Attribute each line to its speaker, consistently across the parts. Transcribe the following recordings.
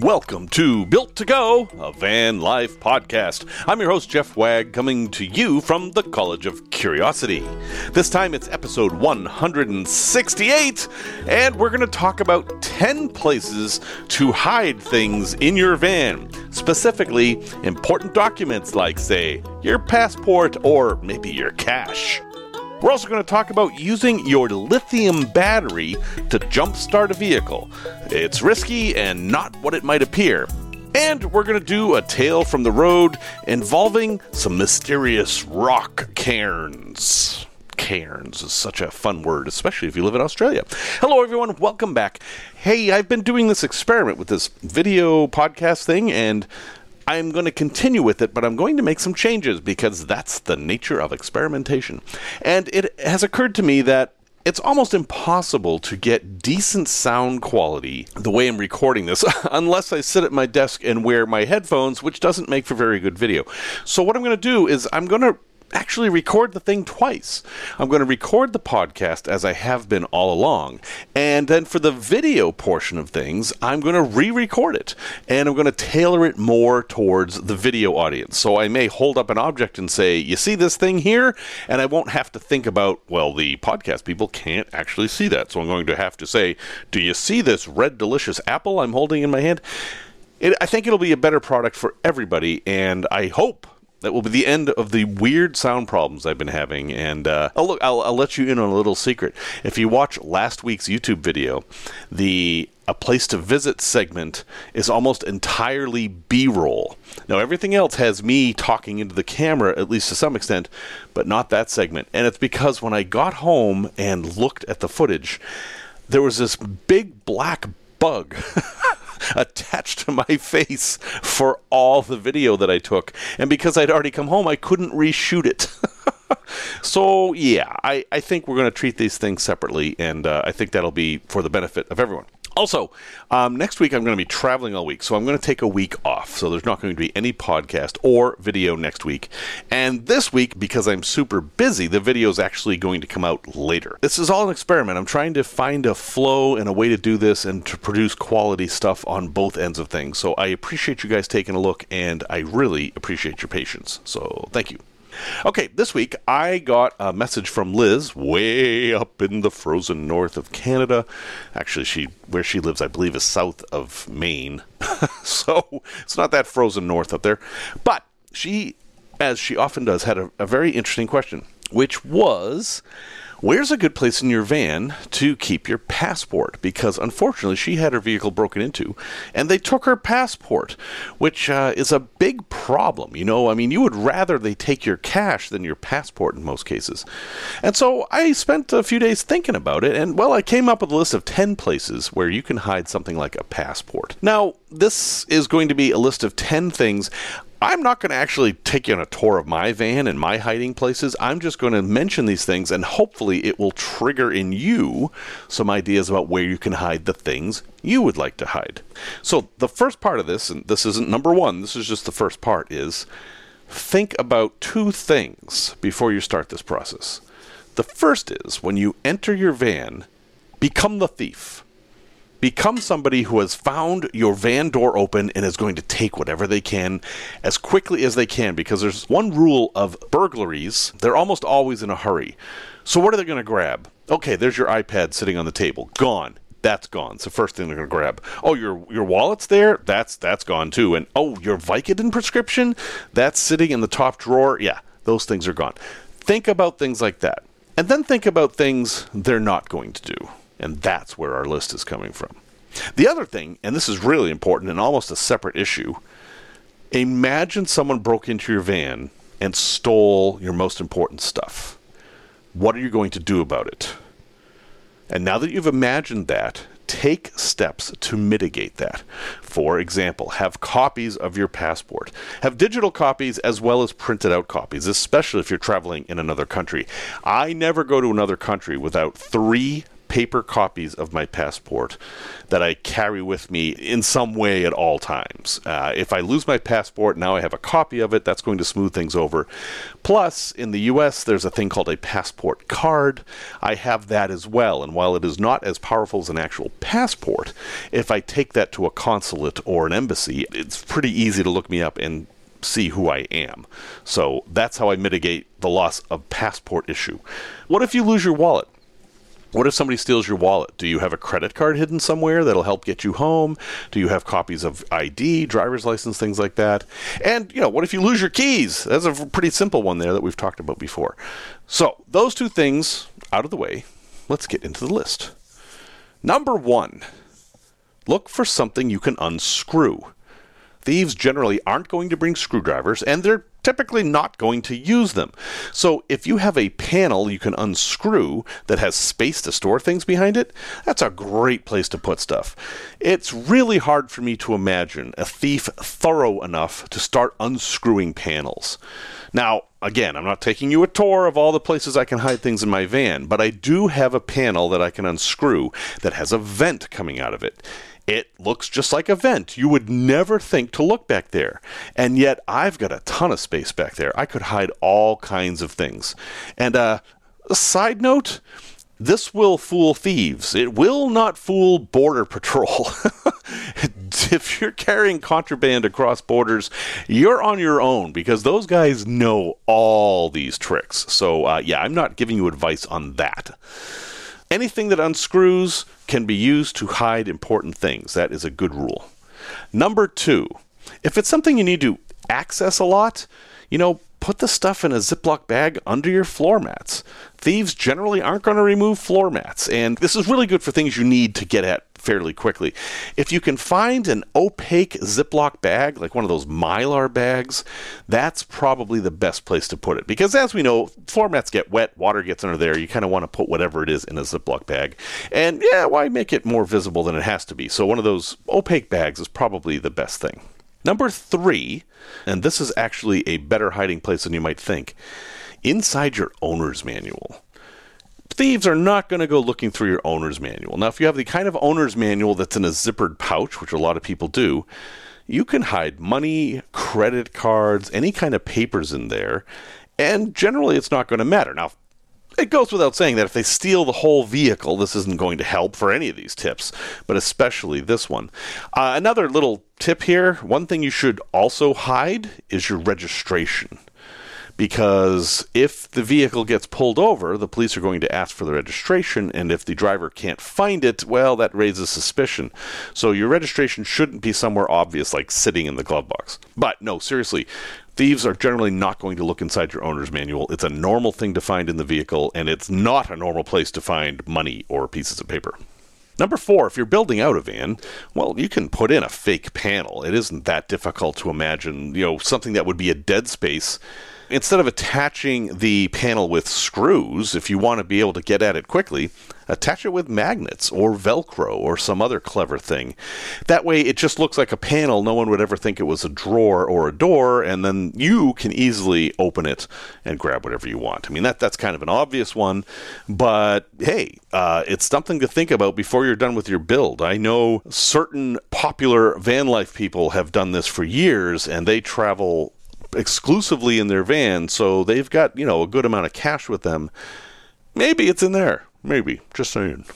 Speaker 1: Welcome to Built to Go, a van life podcast. I'm your host, Jeff Wagg, coming to you from the College of Curiosity. This time it's episode 168, and we're going to talk about 10 places to hide things in your van. Specifically, important documents like, say, your passport or maybe your cash. We're also going to talk about using your lithium battery to jumpstart a vehicle. It's risky and not what it might appear. And we're going to do a tale from the road involving some mysterious rock cairns. Cairns is such a fun word, especially if you live in Australia. Hello, everyone. Welcome back. Hey, I've been doing this experiment with this video podcast thing, and I'm going to continue with it, but I'm going to make some changes because that's the nature of experimentation. And it has occurred to me that it's almost impossible to get decent sound quality the way I'm recording this unless I sit at my desk and wear my headphones, which doesn't make for very good video. So, what I'm going to do is I'm going to actually record the thing twice. I'm going to record the podcast as I have been all along. And then for the video portion of things, I'm going to re record it. And I'm going to tailor it more towards the video audience. So I may hold up an object and say, You see this thing here? And I won't have to think about, well, the podcast people can't actually see that. So I'm going to have to say, Do you see this red, delicious apple I'm holding in my hand? It, I think it'll be a better product for everybody, and I hope that will be the end of the weird sound problems I've been having. And uh, oh, look, I'll, I'll let you in on a little secret. If you watch last week's YouTube video, the a place to visit segment is almost entirely B-roll. Now everything else has me talking into the camera at least to some extent, but not that segment. And it's because when I got home and looked at the footage, there was this big black bug attached to my face for all the video that I took. And because I'd already come home, I couldn't reshoot it. so, yeah, I, I think we're going to treat these things separately, and uh, I think that'll be for the benefit of everyone. Also, um, next week I'm going to be traveling all week, so I'm going to take a week off. So there's not going to be any podcast or video next week. And this week, because I'm super busy, the video is actually going to come out later. This is all an experiment. I'm trying to find a flow and a way to do this and to produce quality stuff on both ends of things. So I appreciate you guys taking a look, and I really appreciate your patience. So thank you. Okay, this week I got a message from Liz, way up in the frozen north of Canada. Actually, she where she lives, I believe, is south of Maine, so it's not that frozen north up there. But she, as she often does, had a, a very interesting question, which was Where's a good place in your van to keep your passport? Because unfortunately, she had her vehicle broken into and they took her passport, which uh, is a big problem. You know, I mean, you would rather they take your cash than your passport in most cases. And so I spent a few days thinking about it, and well, I came up with a list of 10 places where you can hide something like a passport. Now, this is going to be a list of 10 things I'm not going to actually take you on a tour of my van and my hiding places. I'm just going to mention these things, and hopefully, it will trigger in you some ideas about where you can hide the things you would like to hide. So, the first part of this, and this isn't number one, this is just the first part, is think about two things before you start this process. The first is when you enter your van, become the thief. Become somebody who has found your van door open and is going to take whatever they can as quickly as they can because there's one rule of burglaries they're almost always in a hurry. So, what are they going to grab? Okay, there's your iPad sitting on the table. Gone that's gone. It's the first thing they're going to grab. Oh, your your wallet's there. That's that's gone too. And oh, your Vicodin prescription. That's sitting in the top drawer. Yeah, those things are gone. Think about things like that, and then think about things they're not going to do. And that's where our list is coming from. The other thing, and this is really important and almost a separate issue, imagine someone broke into your van and stole your most important stuff. What are you going to do about it? And now that you've imagined that, take steps to mitigate that. For example, have copies of your passport. Have digital copies as well as printed out copies, especially if you're traveling in another country. I never go to another country without three paper copies of my passport that I carry with me in some way at all times. Uh, if I lose my passport, now I have a copy of it. That's going to smooth things over. Plus, in the US, there's a thing called a passport card. I have that as well. And while it is not as powerful as an actual passport, if I take that to a consulate or an embassy, it's pretty easy to look me up and see who I am. So that's how I mitigate the loss of passport issue. What if you lose your wallet? What if somebody steals your wallet? Do you have a credit card hidden somewhere that'll help get you home? Do you have copies of ID, driver's license, things like that? And, you know, what if you lose your keys? That's a pretty simple one there that we've talked about before. So, those two things out of the way, let's get into the list. Number one, look for something you can unscrew. Thieves generally aren't going to bring screwdrivers, and they're typically not going to use them. So if you have a panel you can unscrew that has space to store things behind it, that's a great place to put stuff. It's really hard for me to imagine a thief thorough enough to start unscrewing panels. Now, again, I'm not taking you a tour of all the places I can hide things in my van, but I do have a panel that I can unscrew that has a vent coming out of it. It looks just like a vent. You would never think to look back there. And yet, I've got a ton of space back there. I could hide all kinds of things. And uh, a side note this will fool thieves. It will not fool Border Patrol. if you're carrying contraband across borders, you're on your own because those guys know all these tricks. So, uh, yeah, I'm not giving you advice on that. Anything that unscrews can be used to hide important things. That is a good rule. Number two, if it's something you need to access a lot, you know, put the stuff in a Ziploc bag under your floor mats. Thieves generally aren't going to remove floor mats, and this is really good for things you need to get at fairly quickly. If you can find an opaque Ziploc bag, like one of those mylar bags, that's probably the best place to put it. Because as we know, floor mats get wet, water gets under there. You kind of want to put whatever it is in a Ziploc bag. And yeah, why make it more visible than it has to be? So one of those opaque bags is probably the best thing. Number three, and this is actually a better hiding place than you might think, inside your owner's manual thieves are not going to go looking through your owner's manual. Now, if you have the kind of owner's manual that's in a zippered pouch, which a lot of people do, you can hide money, credit cards, any kind of papers in there, and generally it's not going to matter. Now, it goes without saying that if they steal the whole vehicle, this isn't going to help for any of these tips, but especially this one. Uh, another little tip here one thing you should also hide is your registration because if the vehicle gets pulled over, the police are going to ask for the registration, and if the driver can't find it, well, that raises suspicion. So your registration shouldn't be somewhere obvious, like sitting in the glove box. But no, seriously, thieves are generally not going to look inside your owner's manual. It's a normal thing to find in the vehicle, and it's not a normal place to find money or pieces of paper. Number four, if you're building out a van, well, you can put in a fake panel. It isn't that difficult to imagine, you know, something that would be a dead space instead of attaching the panel with screws, if you want to be able to get at it quickly, attach it with magnets or Velcro or some other clever thing. That way, it just looks like a panel. No one would ever think it was a drawer or a door, and then you can easily open it and grab whatever you want. I mean, that that's kind of an obvious one, but hey, uh, it's something to think about before you're done with your build. I know certain popular van life people have done this for years, and they travel exclusively in their van, so they've got, you know, a good amount of cash with them. Maybe it's in there. Maybe. Just saying.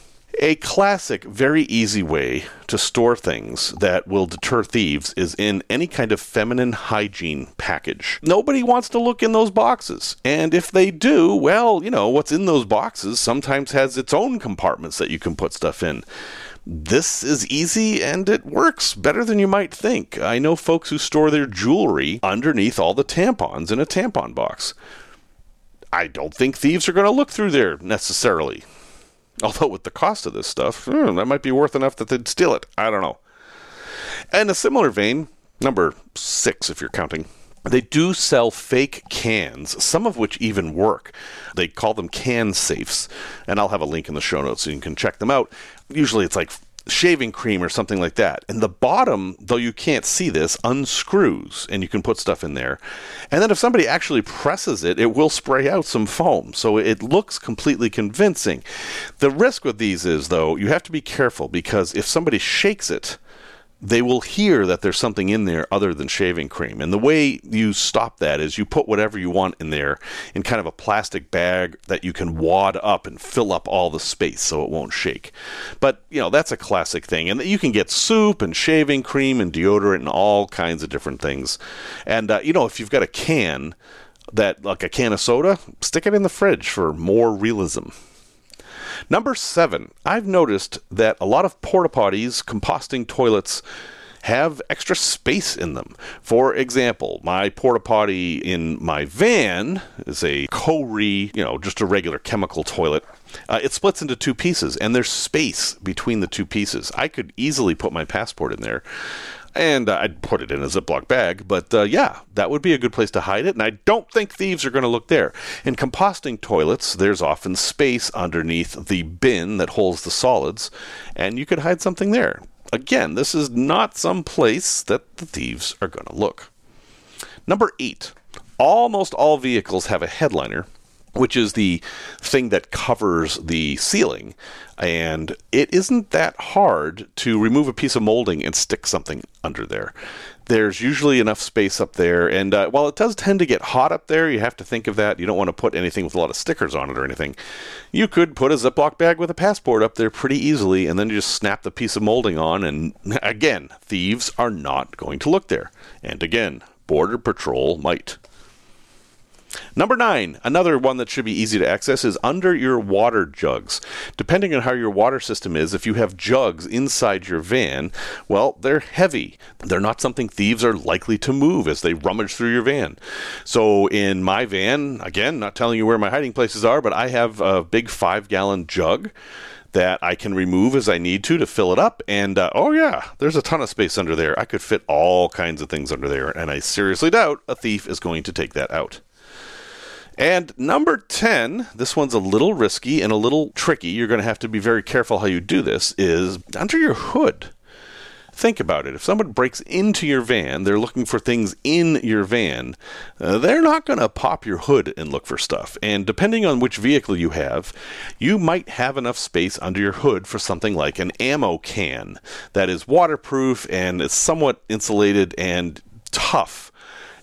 Speaker 1: A classic, very easy way to store things that will deter thieves is in any kind of feminine hygiene package. Nobody wants to look in those boxes. And if they do, well, you know, what's in those boxes sometimes has its own compartments that you can put stuff in. This is easy and it works better than you might think. I know folks who store their jewelry underneath all the tampons in a tampon box. I don't think thieves are going to look through there necessarily. Although, with the cost of this stuff, hmm, that might be worth enough that they'd steal it. I don't know. In a similar vein, number six, if you're counting, they do sell fake cans, some of which even work. They call them can safes, and I'll have a link in the show notes so you can check them out. Usually it's like shaving cream or something like that. And the bottom, though you can't see this, unscrews and you can put stuff in there. And then if somebody actually presses it, it will spray out some foam. So it looks completely convincing. The risk with these is, though, you have to be careful because if somebody shakes it, they will hear that there's something in there other than shaving cream. And the way you stop that is you put whatever you want in there in kind of a plastic bag that you can wad up and fill up all the space so it won't shake. But, you know, that's a classic thing. And you can get soup and shaving cream and deodorant and all kinds of different things. And, uh, you know, if you've got a can that, like a can of soda, stick it in the fridge for more realism. Number seven, I've noticed that a lot of porta potties, composting toilets, have extra space in them. For example, my porta potty in my van is a Kohree, you know, just a regular chemical toilet. Uh, it splits into two pieces, and there's space between the two pieces. I could easily put my passport in there and uh, I'd put it in a Ziploc bag. But uh, yeah, that would be a good place to hide it, and I don't think thieves are going to look there. In composting toilets, there's often space underneath the bin that holds the solids, and you could hide something there. Again, this is not some place that the thieves are going to look. Number eight. Almost all vehicles have a headliner, which is the thing that covers the ceiling. And it isn't that hard to remove a piece of molding and stick something under there. There's usually enough space up there, and uh, while it does tend to get hot up there, you have to think of that. You don't want to put anything with a lot of stickers on it or anything. You could put a Ziploc bag with a passport up there pretty easily, and then you just snap the piece of molding on, and again, thieves are not going to look there. And again, Border Patrol might. Number nine, another one that should be easy to access is under your water jugs. Depending on how your water system is, if you have jugs inside your van, well, they're heavy. They're not something thieves are likely to move as they rummage through your van. So in my van, again, not telling you where my hiding places are, but I have a big five gallon jug that I can remove as I need to to fill it up. And uh, oh, yeah, there's a ton of space under there. I could fit all kinds of things under there. And I seriously doubt a thief is going to take that out. And number 10, this one's a little risky and a little tricky. You're going to have to be very careful how you do this, is under your hood. Think about it. If someone breaks into your van, they're looking for things in your van, uh, they're not going to pop your hood and look for stuff. And depending on which vehicle you have, you might have enough space under your hood for something like an ammo can that is waterproof and is somewhat insulated and tough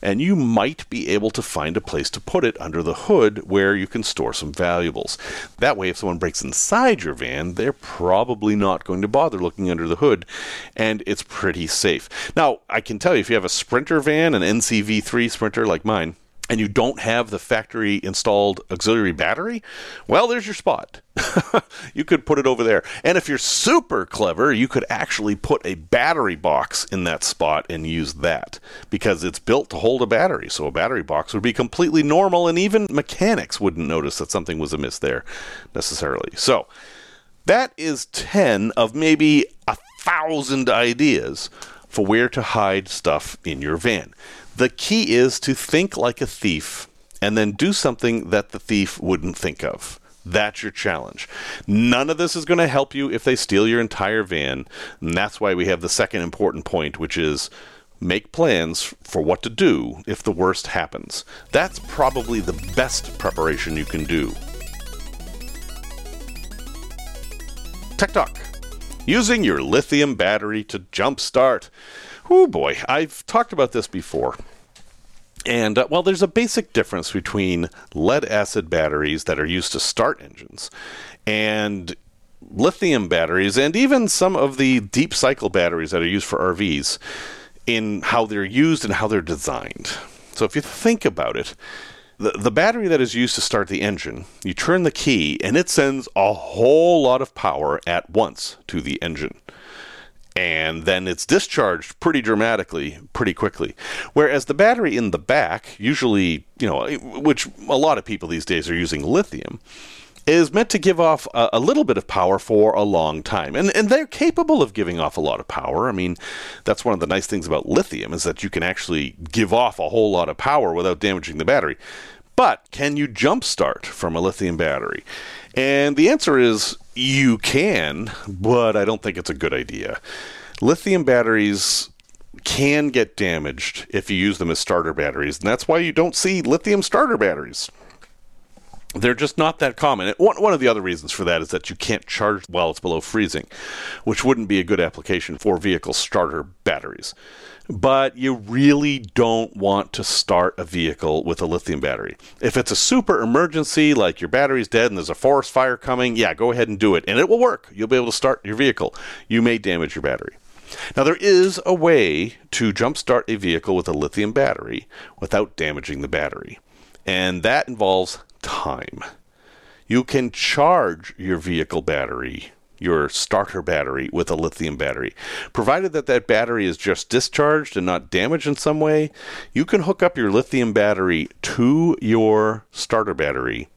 Speaker 1: and you might be able to find a place to put it under the hood where you can store some valuables. That way, if someone breaks inside your van, they're probably not going to bother looking under the hood, and it's pretty safe. Now, I can tell you if you have a Sprinter van, an NCV3 Sprinter like mine, and you don't have the factory installed auxiliary battery, well, there's your spot. you could put it over there. And if you're super clever, you could actually put a battery box in that spot and use that because it's built to hold a battery. So a battery box would be completely normal, and even mechanics wouldn't notice that something was amiss there necessarily. So that is 10 of maybe a thousand ideas for where to hide stuff in your van. The key is to think like a thief and then do something that the thief wouldn't think of. That's your challenge. None of this is going to help you if they steal your entire van. And that's why we have the second important point, which is make plans for what to do if the worst happens. That's probably the best preparation you can do. Tech Talk. Using your lithium battery to jumpstart. Oh boy, I've talked about this before. And uh, well, there's a basic difference between lead acid batteries that are used to start engines and lithium batteries, and even some of the deep cycle batteries that are used for RVs in how they're used and how they're designed. So if you think about it, the, the battery that is used to start the engine, you turn the key and it sends a whole lot of power at once to the engine and then it's discharged pretty dramatically pretty quickly. Whereas the battery in the back usually you know which a lot of people these days are using lithium is meant to give off a, a, little bit of power for a long time. And and they're capable of giving off a lot of power. I mean that's one of the nice things about lithium is that you can actually give off a whole lot of power without damaging the battery. But can you jumpstart from a lithium battery And the answer is you can, but I don't think it's a good idea. Lithium batteries can get damaged if you use them as starter batteries, and that's why you don't see lithium starter batteries. They're just not that common. One, one of the other reasons for that is that you can't charge while it's below freezing, which wouldn't be a good application for vehicle starter batteries. But you really don't want to start a vehicle with a lithium battery. If it's a super emergency, like your battery's dead and there's a forest fire coming, yeah, go ahead and do it, and it will work. You'll be able to start your vehicle. You may damage your battery. Now, there is a way to jumpstart a vehicle with a lithium battery without damaging the battery, and that involves time. You can charge your vehicle battery, your starter battery, with a lithium battery. Provided that that battery is just discharged and not damaged in some way, you can hook up your lithium battery to your starter battery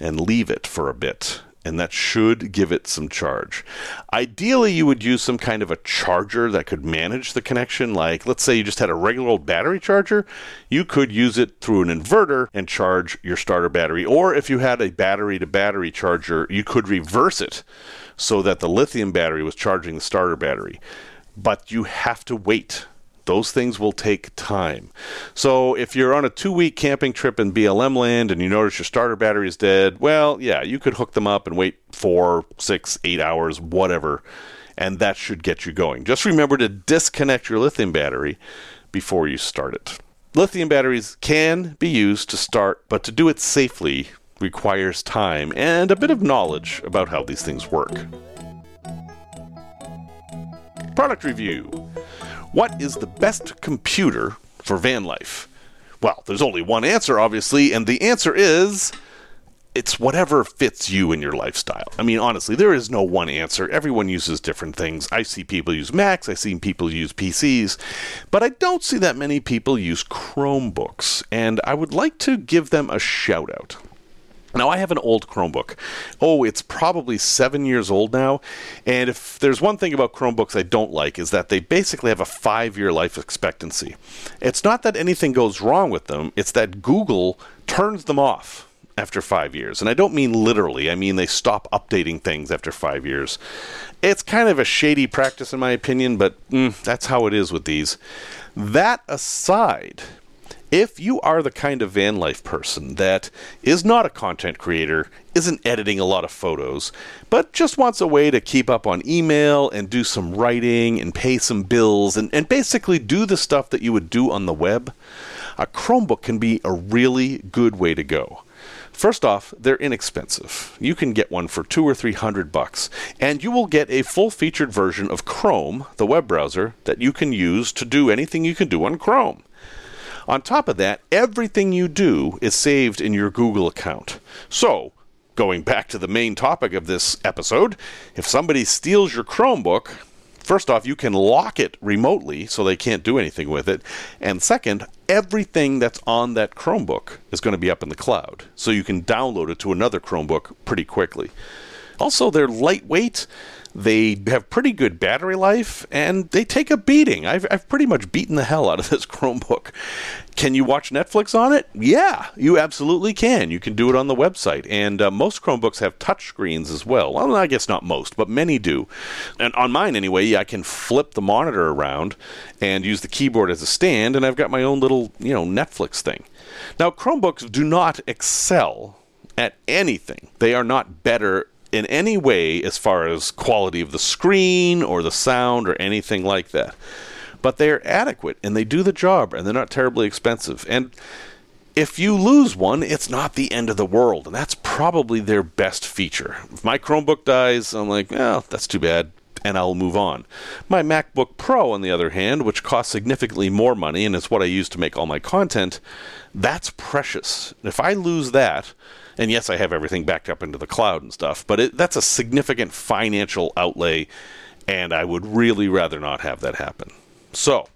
Speaker 1: and leave it for a bit and that should give it some charge. Ideally, you would use some kind of a charger that could manage the connection. Like, let's say you just had a regular old battery charger, you could use it through an inverter and charge your starter battery. Or if you had a battery to battery charger, you could reverse it so that the lithium battery was charging the starter battery. But you have to wait those things will take time. So if you're on a two week camping trip in BLM land and you notice your starter battery is dead, well, yeah, you could hook them up and wait four, six, eight hours, whatever, and that should get you going. Just remember to disconnect your lithium battery before you start it. Lithium batteries can be used to start, but to do it safely requires time and a bit of knowledge about how these things work. Product review. What is the best computer for van life? Well, there's only one answer, obviously, and the answer is it's whatever fits you in your lifestyle. I mean, honestly, there is no one answer. Everyone uses different things. I see people use Macs, I see people use PCs, but I don't see that many people use Chromebooks, and I would like to give them a shout out. Now, I have an old Chromebook. Oh, it's probably seven years old now. And if there's one thing about Chromebooks I don't like, is that they basically have a five year life expectancy. It's not that anything goes wrong with them, it's that Google turns them off after five years. And I don't mean literally, I mean they stop updating things after five years. It's kind of a shady practice, in my opinion, but mm, that's how it is with these. That aside, if you are the kind of van life person that is not a content creator, isn't editing a lot of photos, but just wants a way to keep up on email and do some writing and pay some bills and, and basically do the stuff that you would do on the web, a Chromebook can be a really good way to go. First off, they're inexpensive. You can get one for two or three hundred bucks, and you will get a full featured version of Chrome, the web browser, that you can use to do anything you can do on Chrome. On top of that, everything you do is saved in your Google account. So, going back to the main topic of this episode, if somebody steals your Chromebook, first off, you can lock it remotely so they can't do anything with it. And second, everything that's on that Chromebook is going to be up in the cloud. So you can download it to another Chromebook pretty quickly. Also, they're lightweight they have pretty good battery life and they take a beating. I've, I've pretty much beaten the hell out of this Chromebook. Can you watch Netflix on it? Yeah, you absolutely can. You can do it on the website. And uh, most Chromebooks have touch screens as well. Well, I guess not most, but many do. And on mine, anyway, I can flip the monitor around and use the keyboard as a stand, and I've got my own little, you know, Netflix thing. Now, Chromebooks do not excel at anything. They are not better in any way as far as quality of the screen or the sound or anything like that. But they're adequate and they do the job and they're not terribly expensive. And if you lose one, it's not the end of the world. And that's probably their best feature. If my Chromebook dies, I'm like, well, that's too bad. And I'll move on. My MacBook Pro, on the other hand, which costs significantly more money and is what I use to make all my content, that's precious. If I lose that, and yes, I have everything backed up into the cloud and stuff, but it, that's a significant financial outlay, and I would really rather not have that happen. So,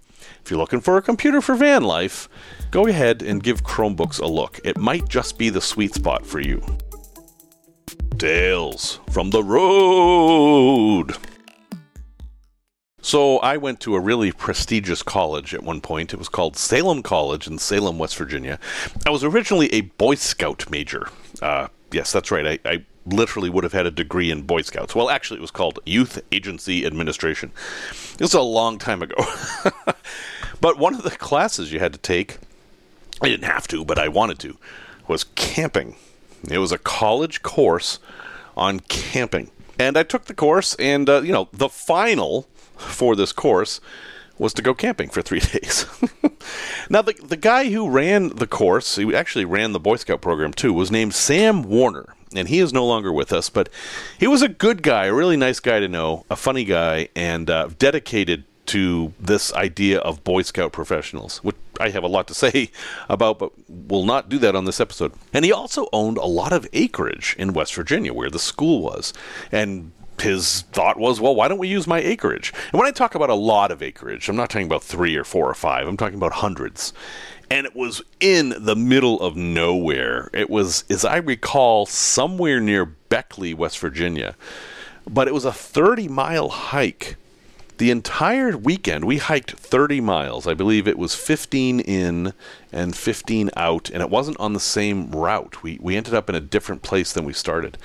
Speaker 1: if you're looking for a computer for van life, go ahead and give Chromebooks a look. It might just be the sweet spot for you. Tales from the road. So I went to a really prestigious college at one point. It was called Salem College in Salem, West Virginia. I was originally a Boy Scout major. Uh, yes, that's right. I, I literally would have had a degree in Boy Scouts. Well, actually, it was called Youth Agency Administration. This was a long time ago. but one of the classes you had to take, I didn't have to, but I wanted to, was camping. It was a college course on camping. And I took the course, and, uh, you know, the final for this course was to go camping for three days. now, the, the guy who ran the course, he actually ran the Boy Scout program too, was named Sam Warner. And he is no longer with us, but he was a good guy, a really nice guy to know, a funny guy, and uh, dedicated to this idea of Boy Scout professionals, which I have a lot to say about, but we'll not do that on this episode. And he also owned a lot of acreage in West Virginia, where the school was. And his thought was, well, why don't we use my acreage? And when I talk about a lot of acreage, I'm not talking about three or four or five, I'm talking about hundreds. And it was in the middle of nowhere. It was, as I recall, somewhere near Beckley, West Virginia. But it was a 30 mile hike. The entire weekend, we hiked 30 miles. I believe it was 15 in and 15 out, and it wasn't on the same route. We, we ended up in a different place than we started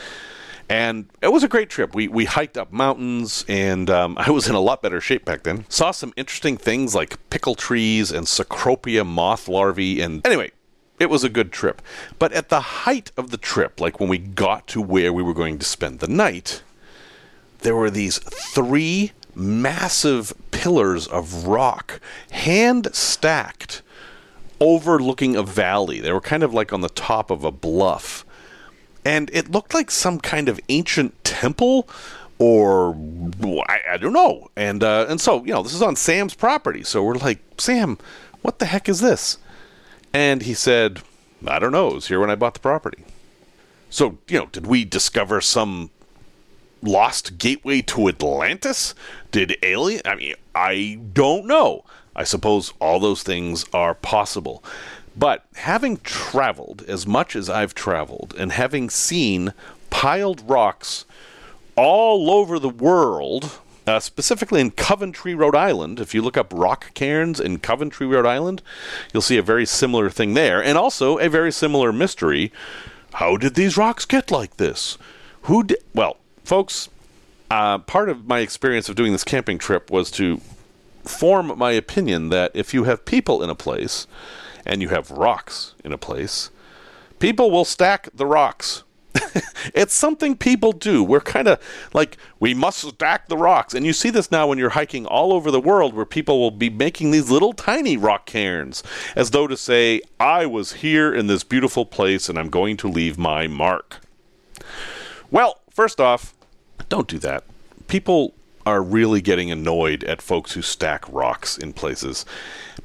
Speaker 1: and it was a great trip. We we hiked up mountains, and um, I was in a lot better shape back then. Saw some interesting things like pickle trees and Cecropia moth larvae, and anyway, it was a good trip. But at the height of the trip, like when we got to where we were going to spend the night, there were these three massive pillars of rock, hand stacked, overlooking a valley. They were kind of like on the top of a bluff and it looked like some kind of ancient temple or I, I don't know. And uh, and so you know this is on Sam's property, so we're like, Sam, what the heck is this? And he said, I don't know. It was here when I bought the property. So you know, did we discover some lost gateway to Atlantis? Did alien? I mean, I don't know. I suppose all those things are possible. But having traveled as much as I've traveled and having seen piled rocks all over the world, uh, specifically in Coventry, Rhode Island. If you look up rock cairns in Coventry, Rhode Island, you'll see a very similar thing there, and also a very similar mystery. How did these rocks get like this? Who did? Well, folks, uh, part of my experience of doing this camping trip was to form my opinion that if you have people in a place, and you have rocks in a place, people will stack the rocks. it's something people do. We're kind of like, we must stack the rocks. And you see this now when you're hiking all over the world where people will be making these little tiny rock cairns as though to say, I was here in this beautiful place and I'm going to leave my mark. Well, first off, don't do that. People are really getting annoyed at folks who stack rocks in places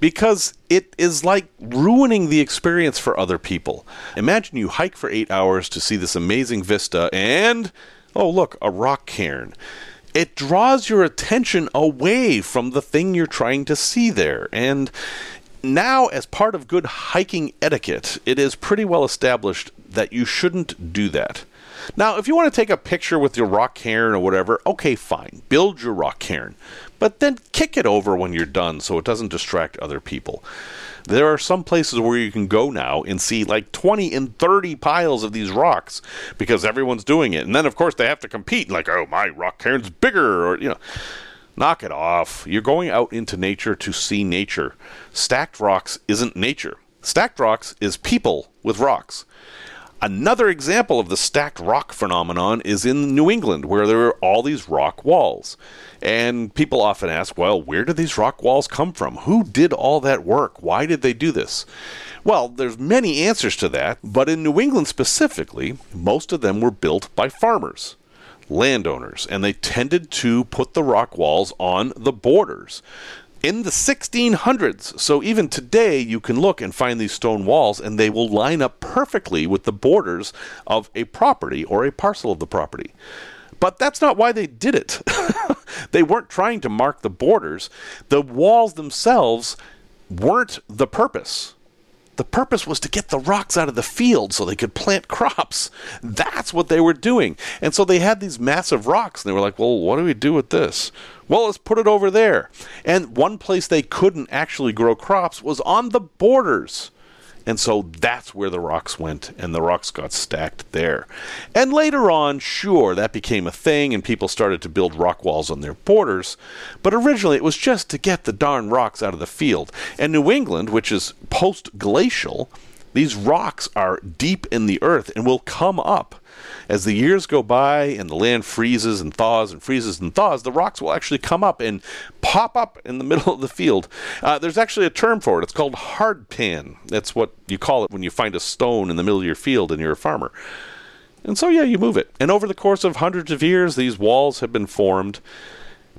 Speaker 1: because it is like ruining the experience for other people. Imagine you hike for eight hours to see this amazing vista and, oh, look, a rock cairn. It draws your attention away from the thing you're trying to see there. And now, as part of good hiking etiquette, it is pretty well established that you shouldn't do that. Now, if you want to take a picture with your rock cairn or whatever, okay, fine. Build your rock cairn. But then kick it over when you're done so it doesn't distract other people. There are some places where you can go now and see like 20 and 30 piles of these rocks because everyone's doing it. And then, of course, they have to compete like, oh, my rock cairn's bigger, or, you know. Knock it off. You're going out into nature to see nature. Stacked rocks isn't nature. Stacked rocks is people with rocks. Another example of the stacked rock phenomenon is in New England, where there are all these rock walls. And people often ask, well, where did these rock walls come from? Who did all that work? Why did they do this? Well, there's many answers to that, but in New England specifically, most of them were built by farmers, landowners, and they tended to put the rock walls on the borders in the 1600s. So even today, you can look and find these stone walls, and they will line up perfectly with the borders of a property or a parcel of the property. But that's not why they did it. they weren't trying to mark the borders. The walls themselves weren't the purpose. The purpose was to get the rocks out of the field so they could plant crops. That's what they were doing. And so they had these massive rocks, and they were like, well, what do we do with this? Well, let's put it over there. And one place they couldn't actually grow crops was on the borders. And so that's where the rocks went, and the rocks got stacked there. And later on, sure, that became a thing, and people started to build rock walls on their borders. But originally, it was just to get the darn rocks out of the field. And New England, which is post glacial, these rocks are deep in the earth and will come up. As the years go by and the land freezes and thaws and freezes and thaws, the rocks will actually come up and pop up in the middle of the field. Uh, there's actually a term for it. It's called hardpan. That's what you call it when you find a stone in the middle of your field and you're a farmer. And so, yeah, you move it. And over the course of hundreds of years, these walls have been formed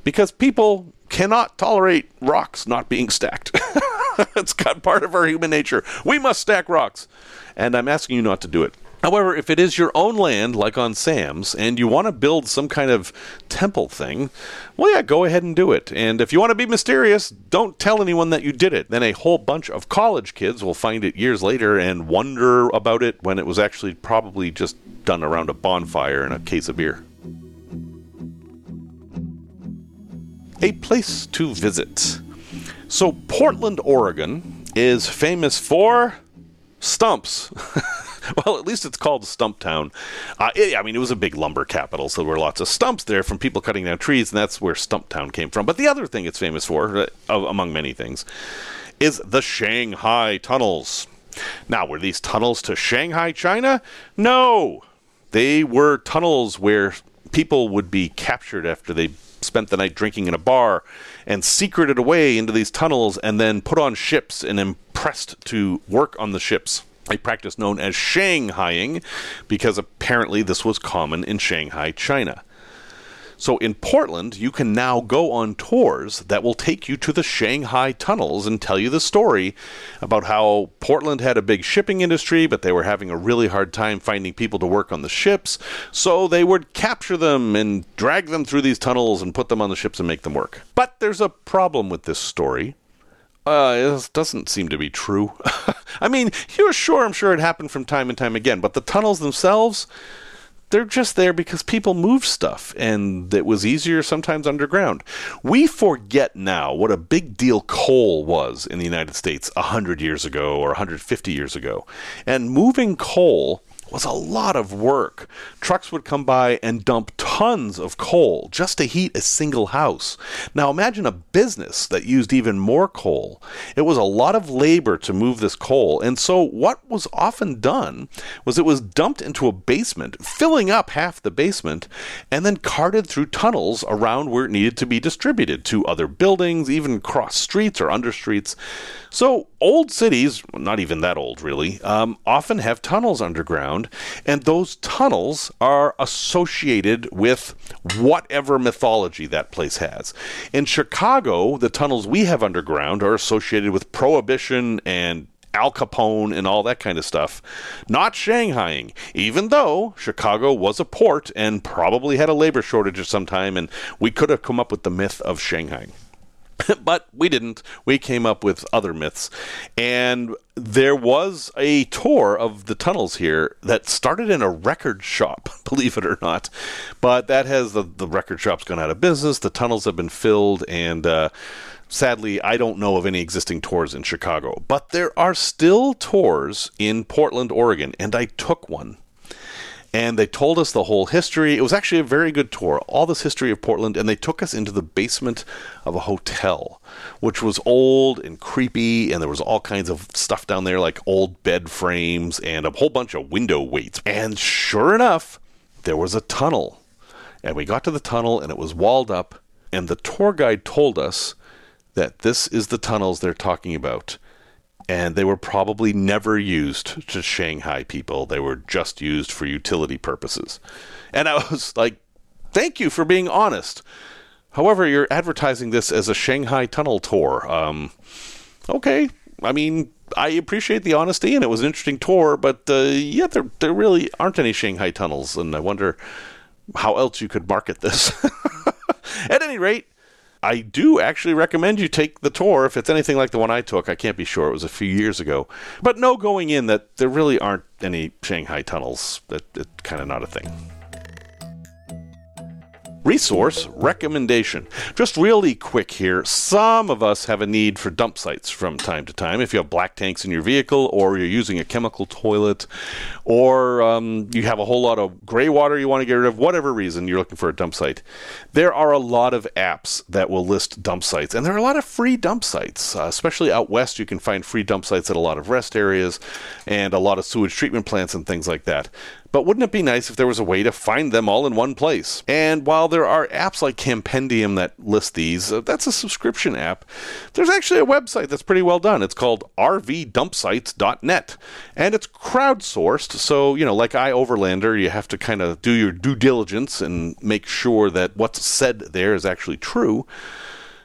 Speaker 1: because people cannot tolerate rocks not being stacked. it's got part of our human nature. We must stack rocks. And I'm asking you not to do it. However, if it is your own land, like on Sam's, and you want to build some kind of temple thing, well, yeah, go ahead and do it. And if you want to be mysterious, don't tell anyone that you did it. Then a whole bunch of college kids will find it years later and wonder about it when it was actually probably just done around a bonfire and a case of beer. A place to visit. So, Portland, Oregon is famous for stumps. well, at least it's called Stumptown. Uh, it, I mean, it was a big lumber capital, so there were lots of stumps there from people cutting down trees, and that's where Stumptown came from. But the other thing it's famous for, uh, among many things, is the Shanghai tunnels. Now, were these tunnels to Shanghai, China? No. They were tunnels where people would be captured after they spent the night drinking in a bar and secreted away into these tunnels and then put on ships and impressed to work on the ships a practice known as Shanghaiing, because apparently this was common in Shanghai, China. So in Portland, you can now go on tours that will take you to the Shanghai tunnels and tell you the story about how Portland had a big shipping industry, but they were having a really hard time finding people to work on the ships. So they would capture them and drag them through these tunnels and put them on the ships and make them work. But there's a problem with this story. Uh, it doesn't seem to be true. I mean, you're sure, I'm sure it happened from time and time again, but the tunnels themselves, they're just there because people moved stuff and it was easier sometimes underground. We forget now what a big deal coal was in the United States 100 years ago or 150 years ago. And moving coal was a lot of work. Trucks would come by and dump tons of coal just to heat a single house. Now imagine a business that used even more coal. It was a lot of labor to move this coal, and so what was often done was it was dumped into a basement, filling up half the basement, and then carted through tunnels around where it needed to be distributed to other buildings, even cross streets or under streets. So old cities, not even that old really, um, often have tunnels underground, and those tunnels are associated with whatever mythology that place has. In Chicago, the tunnels we have underground are associated with prohibition and Al Capone and all that kind of stuff. Not Shanghaiing, even though Chicago was a port and probably had a labor shortage at some time, and we could have come up with the myth of Shanghai. but we didn't. We came up with other myths. And there was a tour of the tunnels here that started in a record shop, believe it or not. But that has the, the record shop's gone out of business. The tunnels have been filled. And uh, sadly, I don't know of any existing tours in Chicago. But there are still tours in Portland, Oregon. And I took one and they told us the whole history. It was actually a very good tour, all this history of Portland, and they took us into the basement of a hotel, which was old and creepy, and there was all kinds of stuff down there, like old bed frames and a whole bunch of window weights. And sure enough, there was a tunnel. And we got to the tunnel, and it was walled up, and the tour guide told us that this is the tunnels they're talking about and they were probably never used to Shanghai people. They were just used for utility purposes. And I was like, thank you for being honest. However, you're advertising this as a Shanghai tunnel tour. Um, okay, I mean, I appreciate the honesty, and it was an interesting tour, but uh, yeah, there, there really aren't any Shanghai tunnels, and I wonder how else you could market this. At any rate, I do actually recommend you take the tour if it's anything like the one I took. I can't be sure; it was a few years ago. But know going in that there really aren't any Shanghai tunnels. That it's kind of not a thing. Resource recommendation. Just really quick here. Some of us have a need for dump sites from time to time. If you have black tanks in your vehicle, or you're using a chemical toilet, or um, you have a whole lot of gray water you want to get rid of, whatever reason you're looking for a dump site, there are a lot of apps that will list dump sites. And there are a lot of free dump sites, uh, especially out west. You can find free dump sites at a lot of rest areas and a lot of sewage treatment plants and things like that. But wouldn't it be nice if there was a way to find them all in one place? And while there are apps like Campendium that list these, uh, that's a subscription app. There's actually a website that's pretty well done. It's called rvdumpsites.net. And it's crowdsourced, so, you know, like iOverlander, you have to kind of do your due diligence and make sure that what's said there is actually true.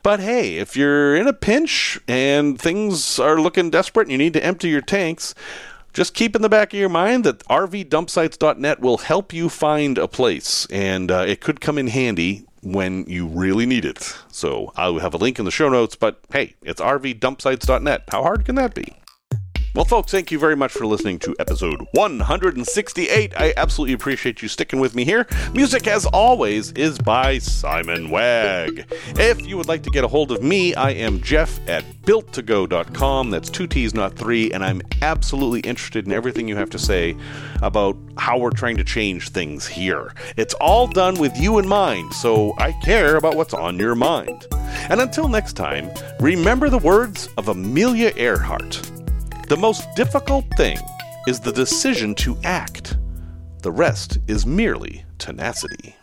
Speaker 1: But hey, if you're in a pinch and things are looking desperate and you need to empty your tanks, just keep in the back of your mind that rvdumpsites.net will help you find a place, and uh, it could come in handy when you really need it. So I'll have a link in the show notes, but hey, it's rvdumpsites.net. How hard can that be? Well, folks, thank you very much for listening to episode 168. I absolutely appreciate you sticking with me here. Music, as always, is by Simon Wagg. If you would like to get a hold of me, I am Jeff at builttogo.com. That's two T's, not three, and I'm absolutely interested in everything you have to say about how we're trying to change things here. It's all done with you in mind, so I care about what's on your mind. And until next time, remember the words of Amelia Earhart. The most difficult thing is the decision to act. The rest is merely tenacity.